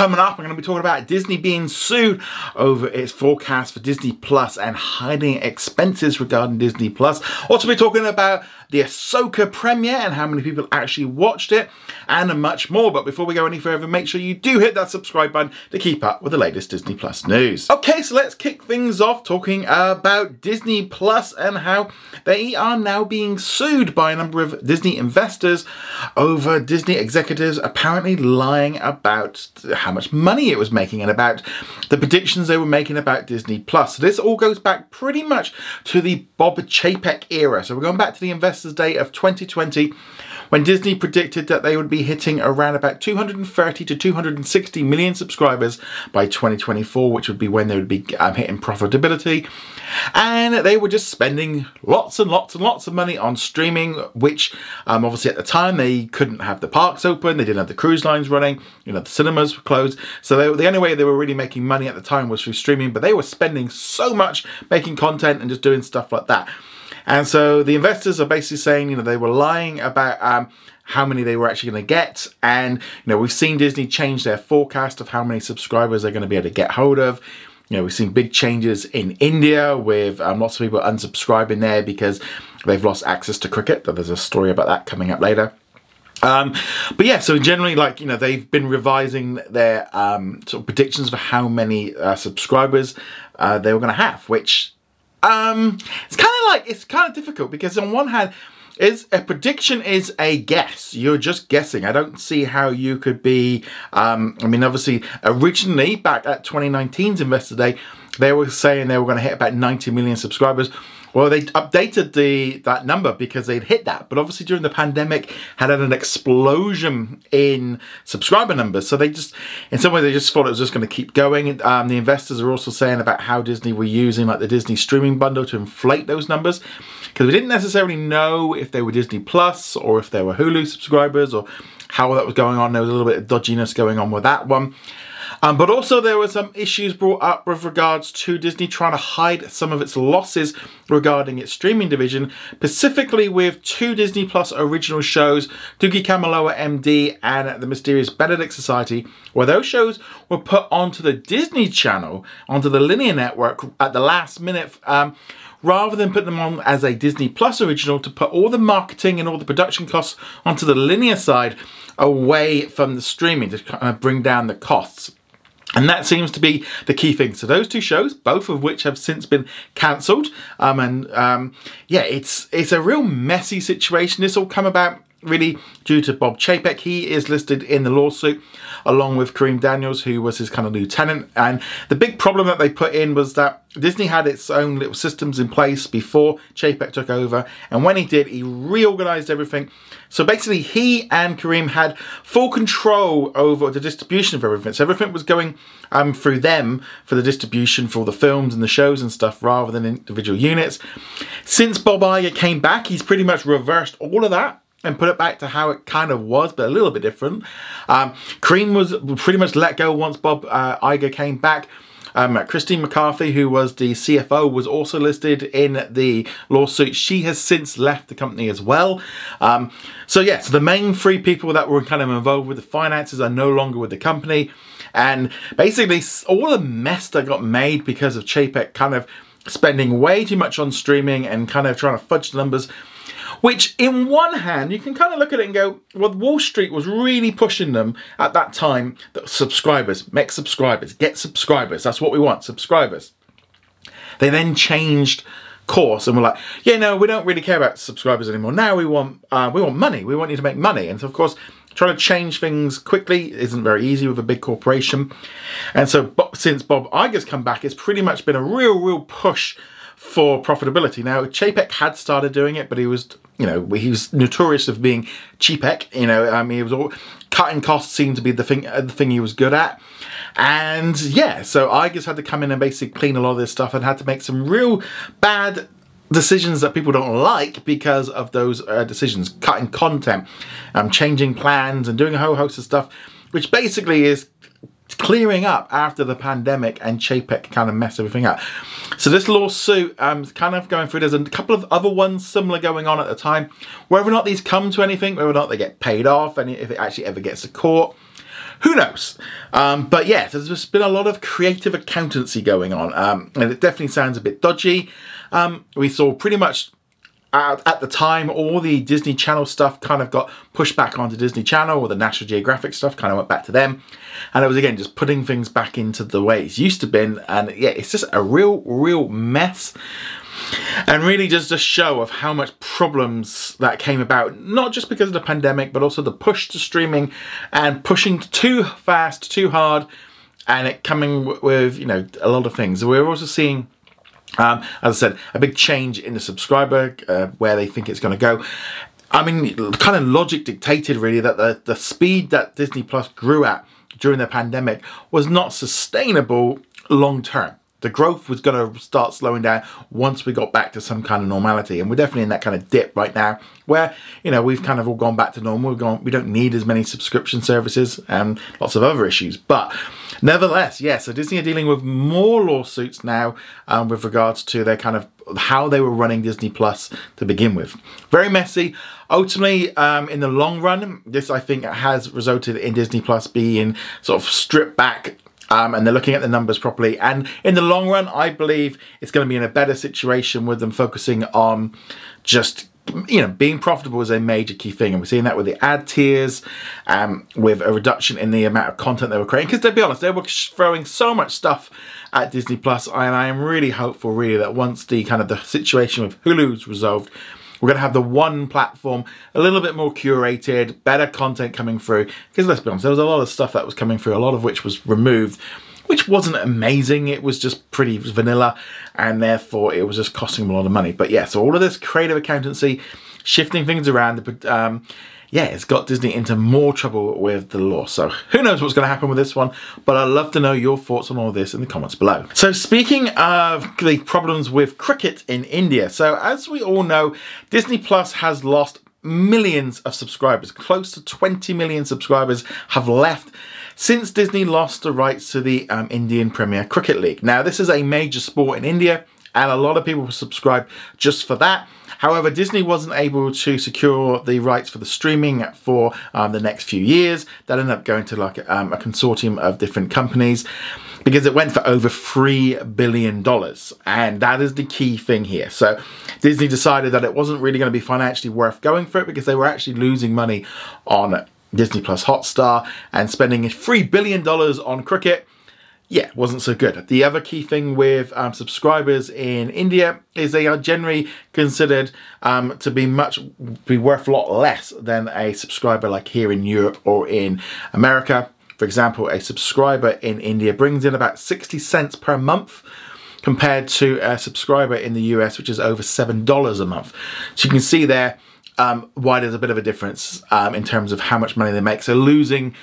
Coming up, I'm going to be talking about Disney being sued over its forecast for Disney Plus and hiding expenses regarding Disney Plus. Also, be talking about the Ahsoka premiere and how many people actually watched it, and much more. But before we go any further, make sure you do hit that subscribe button to keep up with the latest Disney Plus news. Okay, so let's kick things off talking about Disney Plus and how they are now being sued by a number of Disney investors over Disney executives apparently lying about how much money it was making and about the predictions they were making about Disney Plus. So this all goes back pretty much to the Bob Chapek era. So we're going back to the Investors Day of 2020 when Disney predicted that they would be hitting around about 230 to 260 million subscribers by 2024, which would be when they would be um, hitting profitability. And they were just spending lots and lots and lots of money on streaming, which um, obviously at the time they couldn't have the parks open, they didn't have the cruise lines running, you know, the cinemas were closed. So they, the only way they were really making money at the time was through streaming, but they were spending so much making content and just doing stuff like that. And so the investors are basically saying, you know, they were lying about um, how many they were actually going to get. And, you know, we've seen Disney change their forecast of how many subscribers they're going to be able to get hold of. You know, we've seen big changes in India with um, lots of people unsubscribing there because they've lost access to cricket. There's a story about that coming up later. Um, but yeah, so generally, like you know, they've been revising their um, sort of predictions for how many uh, subscribers uh, they were going to have, which um, it's kind of like it's kind of difficult because on one hand, is a prediction is a guess. You're just guessing. I don't see how you could be. Um, I mean, obviously, originally back at 2019's Investor Day, they were saying they were going to hit about 90 million subscribers. Well, they updated the that number because they'd hit that, but obviously during the pandemic had had an explosion in subscriber numbers. So they just, in some way, they just thought it was just going to keep going. Um, the investors are also saying about how Disney were using like the Disney streaming bundle to inflate those numbers because we didn't necessarily know if they were Disney Plus or if they were Hulu subscribers or how that was going on. There was a little bit of dodginess going on with that one. Um, but also, there were some issues brought up with regards to Disney trying to hide some of its losses regarding its streaming division, specifically with two Disney Plus original shows, Doogie Kamealoha MD and The Mysterious Benedict Society, where those shows were put onto the Disney Channel, onto the linear network at the last minute. Um, rather than put them on as a Disney Plus original to put all the marketing and all the production costs onto the linear side away from the streaming to kind of bring down the costs. And that seems to be the key thing. So those two shows, both of which have since been cancelled, um, and um, yeah, it's it's a real messy situation. This all come about really due to Bob Chapek. He is listed in the lawsuit along with Kareem Daniels, who was his kind of lieutenant. And the big problem that they put in was that Disney had its own little systems in place before Chapek took over. And when he did, he reorganized everything. So basically, he and Kareem had full control over the distribution of everything. So everything was going um, through them for the distribution for all the films and the shows and stuff rather than individual units. Since Bob Iger came back, he's pretty much reversed all of that and put it back to how it kind of was, but a little bit different. Um, Kareem was pretty much let go once Bob uh, Iger came back. Um, Christine McCarthy, who was the CFO, was also listed in the lawsuit. She has since left the company as well. Um, so, yes, yeah, so the main three people that were kind of involved with the finances are no longer with the company. And basically, all the mess that got made because of Chapek kind of spending way too much on streaming and kind of trying to fudge the numbers which, in one hand, you can kind of look at it and go, well, Wall Street was really pushing them at that time that subscribers, make subscribers, get subscribers. That's what we want, subscribers. They then changed course and we're like, yeah, no, we don't really care about subscribers anymore. Now we want uh, we want money. We want you to make money. And so, of course, trying to change things quickly isn't very easy with a big corporation. And so, since Bob Iger's come back, it's pretty much been a real, real push for profitability. Now, Chapek had started doing it, but he was, you know, he was notorious of being cheapek. You know, I mean, he was all cutting costs seemed to be the thing, uh, the thing he was good at. And yeah, so Iger's had to come in and basically clean a lot of this stuff and had to make some real bad decisions that people don't like because of those uh, decisions, cutting content, um, changing plans, and doing a whole host of stuff, which basically is clearing up after the pandemic and Chapek kind of messed everything up. So this lawsuit um, is kind of going through. There's a couple of other ones similar going on at the time. Whether or not these come to anything, whether or not they get paid off, and if it actually ever gets to court, who knows? Um, but yeah, there's been a lot of creative accountancy going on, um, and it definitely sounds a bit dodgy. Um, we saw pretty much at, at, the time, all the Disney Channel stuff kind of got pushed back onto Disney Channel, or the National Geographic stuff kind of went back to them. And it was again just putting things back into the way it's used to been. And yeah, it's just a real, real mess. And really just a show of how much problems that came about, not just because of the pandemic, but also the push to streaming and pushing too fast, too hard, and it coming with, you know, a lot of things. We're also seeing um, as I said, a big change in the subscriber, uh, where they think it's going to go. I mean, kind of logic dictated really that the, the speed that Disney Plus grew at during the pandemic was not sustainable long term the growth was going to start slowing down once we got back to some kind of normality. And we're definitely in that kind of dip right now where you know we've kind of all gone back to normal. We've gone we don't need as many subscription services and lots of other issues. But nevertheless yes yeah, so disney are dealing with more lawsuits now um, with regards to their kind of how they were running disney plus to begin with. Very messy. Ultimately um, in the long run this i think has resulted in disney plus being sort of stripped back um, and they're looking at the numbers properly. And in the long run, I believe it's going to be in a better situation with them focusing on just you know, being profitable is a major key thing, and we're seeing that with the ad tiers, um, with a reduction in the amount of content they were creating. Because to be honest, they were throwing so much stuff at Disney Plus, and I am really hopeful, really, that once the kind of the situation with Hulu's resolved, we're going to have the one platform, a little bit more curated, better content coming through. Because let's be honest, there was a lot of stuff that was coming through, a lot of which was removed, which wasn't amazing. It was just pretty vanilla, and therefore it was just costing them a lot of money. But yeah, so all of this creative accountancy, shifting things around, um, yeah, it's got Disney into more trouble with the law. So who knows what's going to happen with this one, but I'd love to know your thoughts on all this in the comments below. So speaking of the problems with cricket in India, so as we all know, Disney Plus has lost millions of subscribers. Close to 20 million subscribers have left since Disney lost the rights to the um, Indian Premier Cricket League. Now, this is a major sport in India, and a lot of people subscribe just for that. However, Disney wasn't able to secure the rights for the streaming for um, the next few years. That ended up going to like um, a consortium of different companies because it went for over $3 billion. And that is the key thing here. So Disney decided that it wasn't really going to be financially worth going for it because they were actually losing money on Disney Plus Hotstar and spending $3 billion on cricket yeah, wasn't so good. The other key thing with um, subscribers in India is they are generally considered um, to be much be worth a lot less than a subscriber like here in Europe or in America. For example, a subscriber in India brings in about 60 cents per month compared to a subscriber in the US, which is over $7 a month. So you can see there um, why there's a bit of a difference um, in terms of how much money they make. So losing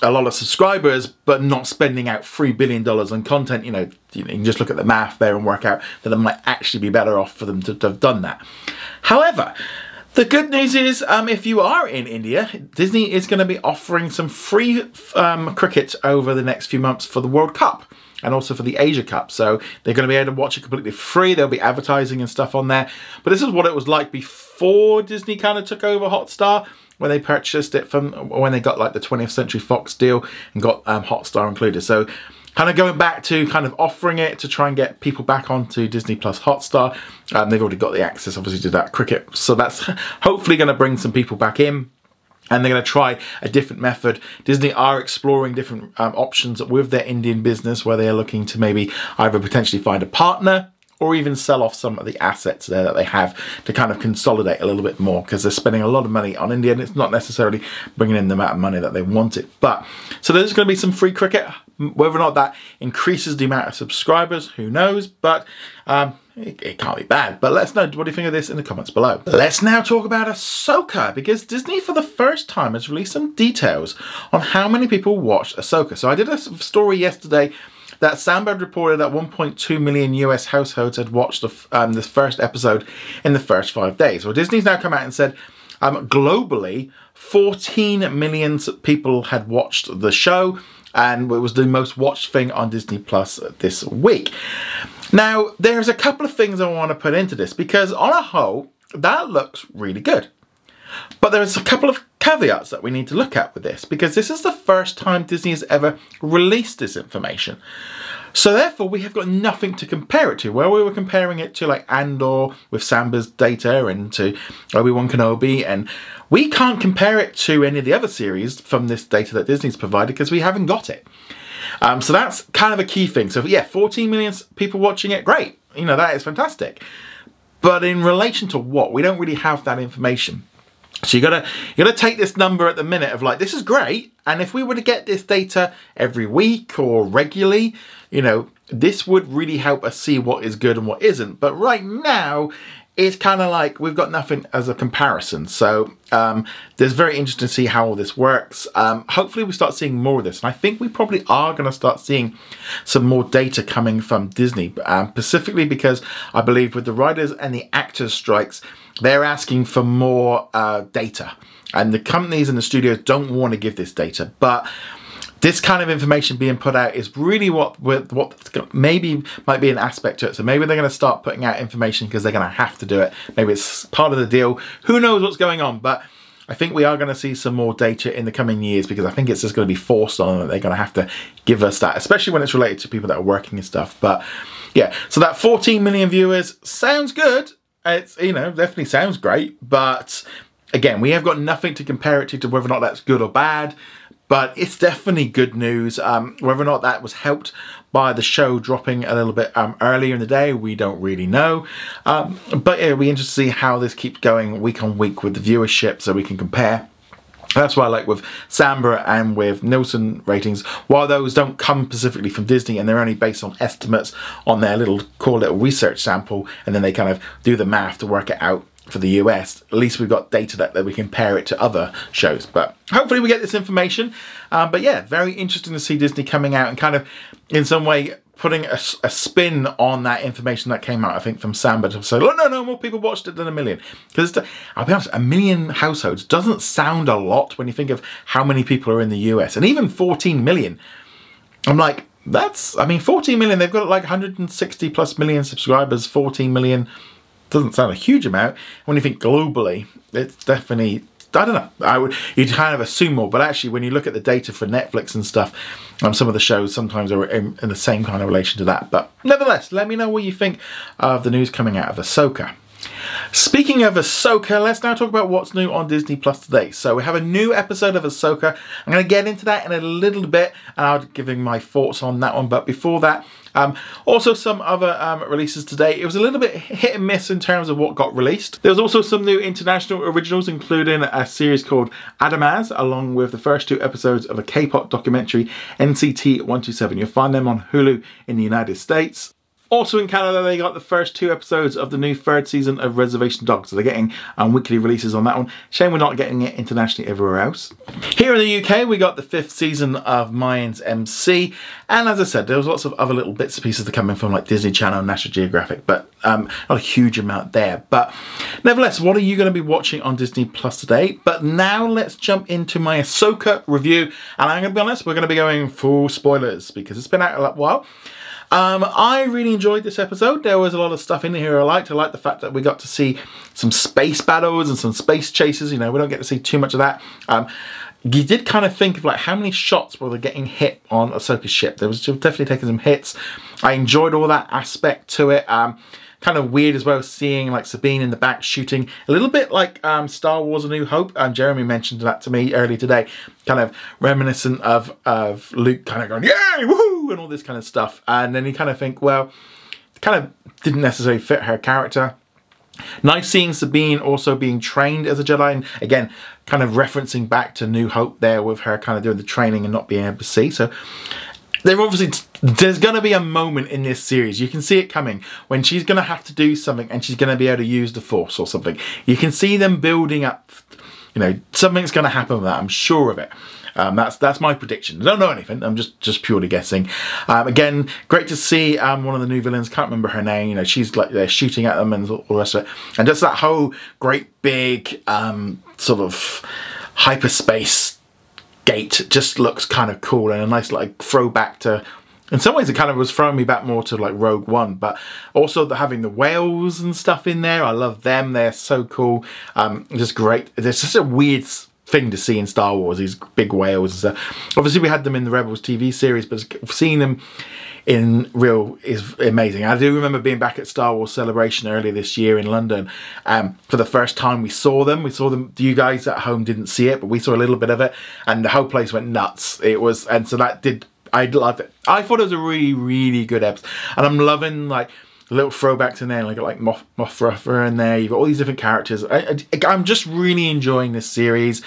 a lot of subscribers, but not spending out $3 billion on content, you know, you can just look at the math there and work out that it might actually be better off for them to, to have done that. However, the good news is, um, if you are in India, Disney is going to be offering some free um, cricket over the next few months for the World Cup and also for the Asia Cup. So they're going to be able to watch it completely free. There'll be advertising and stuff on there. But this is what it was like before Disney kind of took over Hotstar when they purchased it from when they got like the 20th Century Fox deal and got um, Hotstar included. So kind of going back to kind of offering it to try and get people back onto Disney Plus Hotstar. Um, they've already got the access, obviously, to that cricket, so that's hopefully going to bring some people back in. And they're going to try a different method. Disney are exploring different um, options with their Indian business, where they are looking to maybe either potentially find a partner or even sell off some of the assets there that they have to kind of consolidate a little bit more because they're spending a lot of money on India and it's not necessarily bringing in the amount of money that they wanted. But so there's going to be some free cricket. Whether or not that increases the amount of subscribers, who knows? But um, it, it, can't be bad. But let's know what do you think of this in the comments below. Let's now talk about Ahsoka because Disney, for the first time, has released some details on how many people watched Ahsoka. So I did a story yesterday that Samba reported that 1.2 million US households had watched the, um, this first episode in the first five days. Well, Disney's now come out and said um, globally, 14 million people had watched the show, and it was the most watched thing on Disney Plus this week. Now, there's a couple of things I want to put into this because, on a whole, that looks really good. But there's a couple of caveats that we need to look at with this because this is the first time Disney has ever released this information. So therefore, we have got nothing to compare it to. Where we were comparing it to like Andor with Samba's data and to Obi Wan Kenobi, and we can't compare it to any of the other series from this data that Disney's provided because we haven't got it. Um, so that's kind of a key thing. So yeah, 14 million people watching it, great. You know that is fantastic. But in relation to what, we don't really have that information. So you gotta you gotta take this number at the minute of like this is great, and if we were to get this data every week or regularly, you know, this would really help us see what is good and what isn't. But right now, it's kind of like we've got nothing as a comparison. So um, there's very interesting to see how all this works. Um, hopefully, we start seeing more of this, and I think we probably are going to start seeing some more data coming from Disney, um, specifically because I believe with the writers and the actors strikes, they're asking for more uh, data, and the companies and the studios don't want to give this data, but this kind of information being put out is really what what maybe might be an aspect to it. So maybe they're going to start putting out information because they're going to have to do it. Maybe it's part of the deal. Who knows what's going on? But I think we are going to see some more data in the coming years because I think it's just going to be forced on them. They're going to have to give us that, especially when it's related to people that are working and stuff. But yeah, so that 14 million viewers sounds good. It's you know definitely sounds great, but again, we have got nothing to compare it to to whether or not that's good or bad but it's definitely good news. Um, whether or not that was helped by the show dropping a little bit um, earlier in the day, we don't really know. Um, but it'll be interesting to see how this keeps going week on week with the viewership so we can compare. That's why I like with Samba and with Nielsen ratings, while those don't come specifically from Disney and they're only based on estimates on their little core little research sample, and then they kind of do the math to work it out for the US, at least we've got data that, that we compare it to other shows. But hopefully we get this information. Um, but yeah, very interesting to see Disney coming out and kind of, in some way, putting a, a, spin on that information that came out, I think, from Samba to say, oh, no, no, more people watched it than a million. Because I'll be honest, a million households doesn't sound a lot when you think of how many people are in the US. And even 14 million, I'm like, that's, I mean, 14 million, they've got like 160 plus million subscribers, 14 million doesn't sound a huge amount. When you think globally, it's definitely I don't know. I would you'd kind of assume more, but actually, when you look at the data for Netflix and stuff, um, some of the shows sometimes are in, in, the same kind of relation to that. But nevertheless, let me know what you think of the news coming out of Ahsoka. Speaking of Ahsoka, let's now talk about what's new on Disney Plus today. So we have a new episode of Ahsoka. I'm going to get into that in a little bit, and I'll be giving my thoughts on that one. But before that, um, also, some other um, releases today. It was a little bit hit and miss in terms of what got released. There was also some new international originals, including a series called Adamas, along with the first two episodes of a K-pop documentary, NCT 127. You'll find them on Hulu in the United States. Also in Canada, they got the first two episodes of the new third season of Reservation Dogs, so they're getting um, weekly releases on that one. Shame we're not getting it internationally everywhere else. Here in the UK, we got the fifth season of Mayans MC, and as I said, there was lots of other little bits and pieces that coming from like Disney Channel, and National Geographic, but um, not a huge amount there. But nevertheless, what are you going to be watching on Disney Plus today? But now let's jump into my Ahsoka review, and I'm going to be honest, we're going to be going full spoilers because it's been out a while. Um, I really enjoyed this episode. There was a lot of stuff in here I liked. I liked the fact that we got to see some space battles and some space chases. You know, we don't get to see too much of that. Um, you did kind of think of like how many shots were they getting hit on Ahsoka's ship. There was definitely taking some hits. I enjoyed all that aspect to it. Um, kind of weird as well seeing like Sabine in the back shooting a little bit like um, Star Wars: A New Hope. And Jeremy mentioned that to me earlier today, kind of reminiscent of of Luke kind of going yay woohoo and all this kind of stuff. And then you kind of think, well, it kind of didn't necessarily fit her character. Nice seeing Sabine also being trained as a Jedi, and again, kind of referencing back to New Hope there with her kind of doing the training and not being able to see. So they're obviously there's going to be a moment in this series you can see it coming when she's going to have to do something and she's going to be able to use the force or something you can see them building up you know something's going to happen with that i'm sure of it um, that's that's my prediction. I don't know anything. I'm just just purely guessing. Um, again, great to see um, one of the new villains. Can't remember her name. You know, she's like they're shooting at them and all the rest of it. And just that whole great big um, sort of hyperspace gate just looks kind of cool and a nice like throwback to in some ways it kind of was throwing me back more to like rogue one but also the, having the whales and stuff in there i love them they're so cool um just great there's just a weird thing to see in Star Wars. These big whales. Uh, obviously, we had them in the Rebels TV series, but seeing them in real is amazing. I do remember being back at Star Wars Celebration earlier this year in London. Um, for the first time, we saw them. We saw them. You guys at home didn't see it, but we saw a little bit of it, and the whole place went nuts. It was, and so that did. I loved it. I thought it was a really, really good episode, and I'm loving like little throwbacks in there, like like Moth, Mothra in there. You've got all these different characters. I, I, I'm just really enjoying this series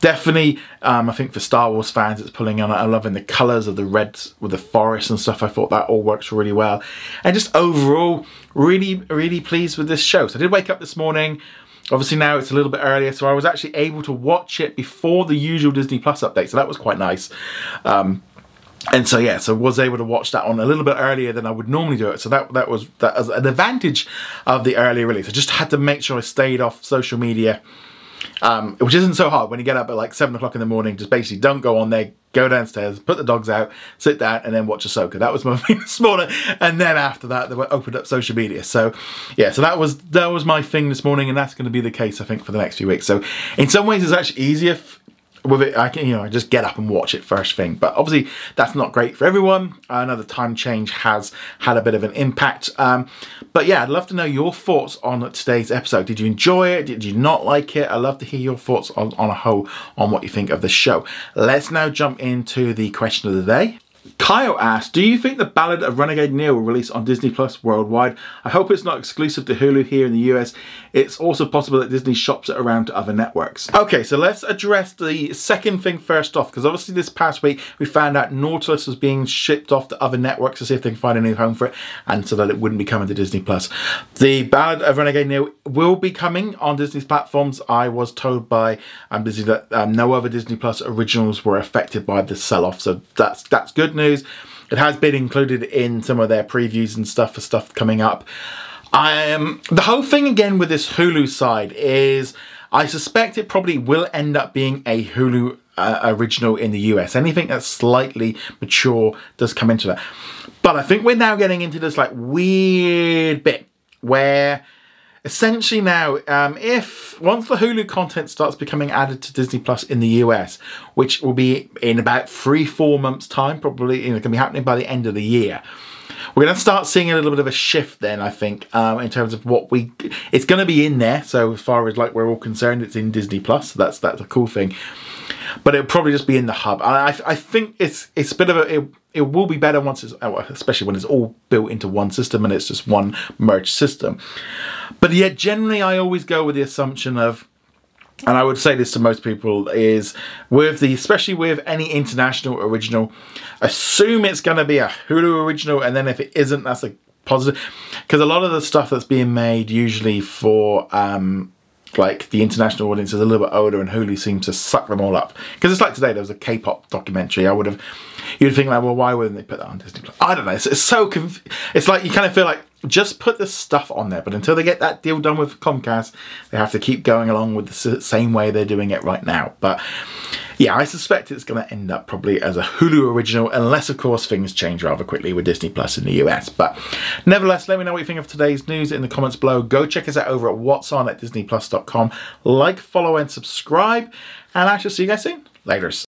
definitely um, i think for star wars fans it's pulling on i'm loving the colors of the reds with the forest and stuff. I thought that all works really well. And just overall really really pleased with this show. So i did wake up this morning. Obviously now it's a little bit earlier so i was actually able to watch it before the usual disney plus update. So that was quite nice. Um, and so yeah, so was able to watch that one a little bit earlier than I would normally do it. So that that was that was an advantage of the early release. I just had to make sure I stayed off social media um, which isn't so hard when you get up at like seven o'clock in the morning. Just basically don't go on there, go downstairs, put the dogs out, sit down, and then watch Ahsoka. That was my thing this morning. And then after that, they were opened up social media. So yeah, so that was that was my thing this morning, and that's going to be the case I think for the next few weeks. So in some ways, it's actually easier. F- with it, I can you know I just get up and watch it first thing. But obviously, that's not great for everyone. I know the time change has had a bit of an impact. Um, but yeah, I'd love to know your thoughts on today's episode. Did you enjoy it? Did you not like it? I'd love to hear your thoughts on, on a whole on what you think of the show. Let's now jump into the question of the day. Kyle asks, do you think the Ballad of Renegade Nell will release on Disney Plus worldwide? I hope it's not exclusive to Hulu here in the US. It's also possible that Disney shops it around to other networks. Okay, so let's address the second thing first off, because obviously this past week we found out Nautilus was being shipped off to other networks to see if they can find a new home for it, and so that it wouldn't be coming to Disney Plus. The Ballad of Renegade Nell will be coming on Disney's platforms. I was told by I'm busy that um, no other Disney Plus originals were affected by the sell-off, so that's that's good news. It has been included in some of their previews and stuff for stuff coming up. Um, the whole thing again with this Hulu side is I suspect it probably will end up being a Hulu uh, original in the US. Anything that's slightly mature does come into that. But I think we're now getting into this like weird bit where essentially now, um, if once the Hulu content starts becoming added to Disney Plus in the US, which will be in about three, four months' time, probably, you know, can be happening by the end of the year. We're going to start seeing a little bit of a shift then, I think, um, in terms of what we. It's going to be in there. So as far as like we're all concerned, it's in Disney Plus. So that's that's a cool thing. But it'll probably just be in the hub. I I think it's it's a bit of a. It, it will be better once it's especially when it's all built into one system and it's just one merged system. But yet, generally, I always go with the assumption of and I would say this to most people is with the especially with any international original, assume it's going to be a Hulu original, and then if it isn't, that's a positive. Because a lot of the stuff that's being made usually for um, like the international audience is a little bit older, and Hulu seems to suck them all up. Because it's like today, there was a K-pop documentary. I would have, you'd think like, well, why wouldn't they put that on Disney Plus? I don't know. It's, it's so conf- it's like you kind of feel like just put the stuff on there. But until they get that deal done with Comcast, they have to keep going along with the same way they're doing it right now. But yeah, I suspect it's going to end up probably as a Hulu original, unless, of course, things change rather quickly with Disney Plus in the US. But nevertheless, let me know what you think of today's news in the comments below. Go check us out over at what's on at disneyplus.com. Like, follow, and subscribe. And I shall see you guys soon. Laters.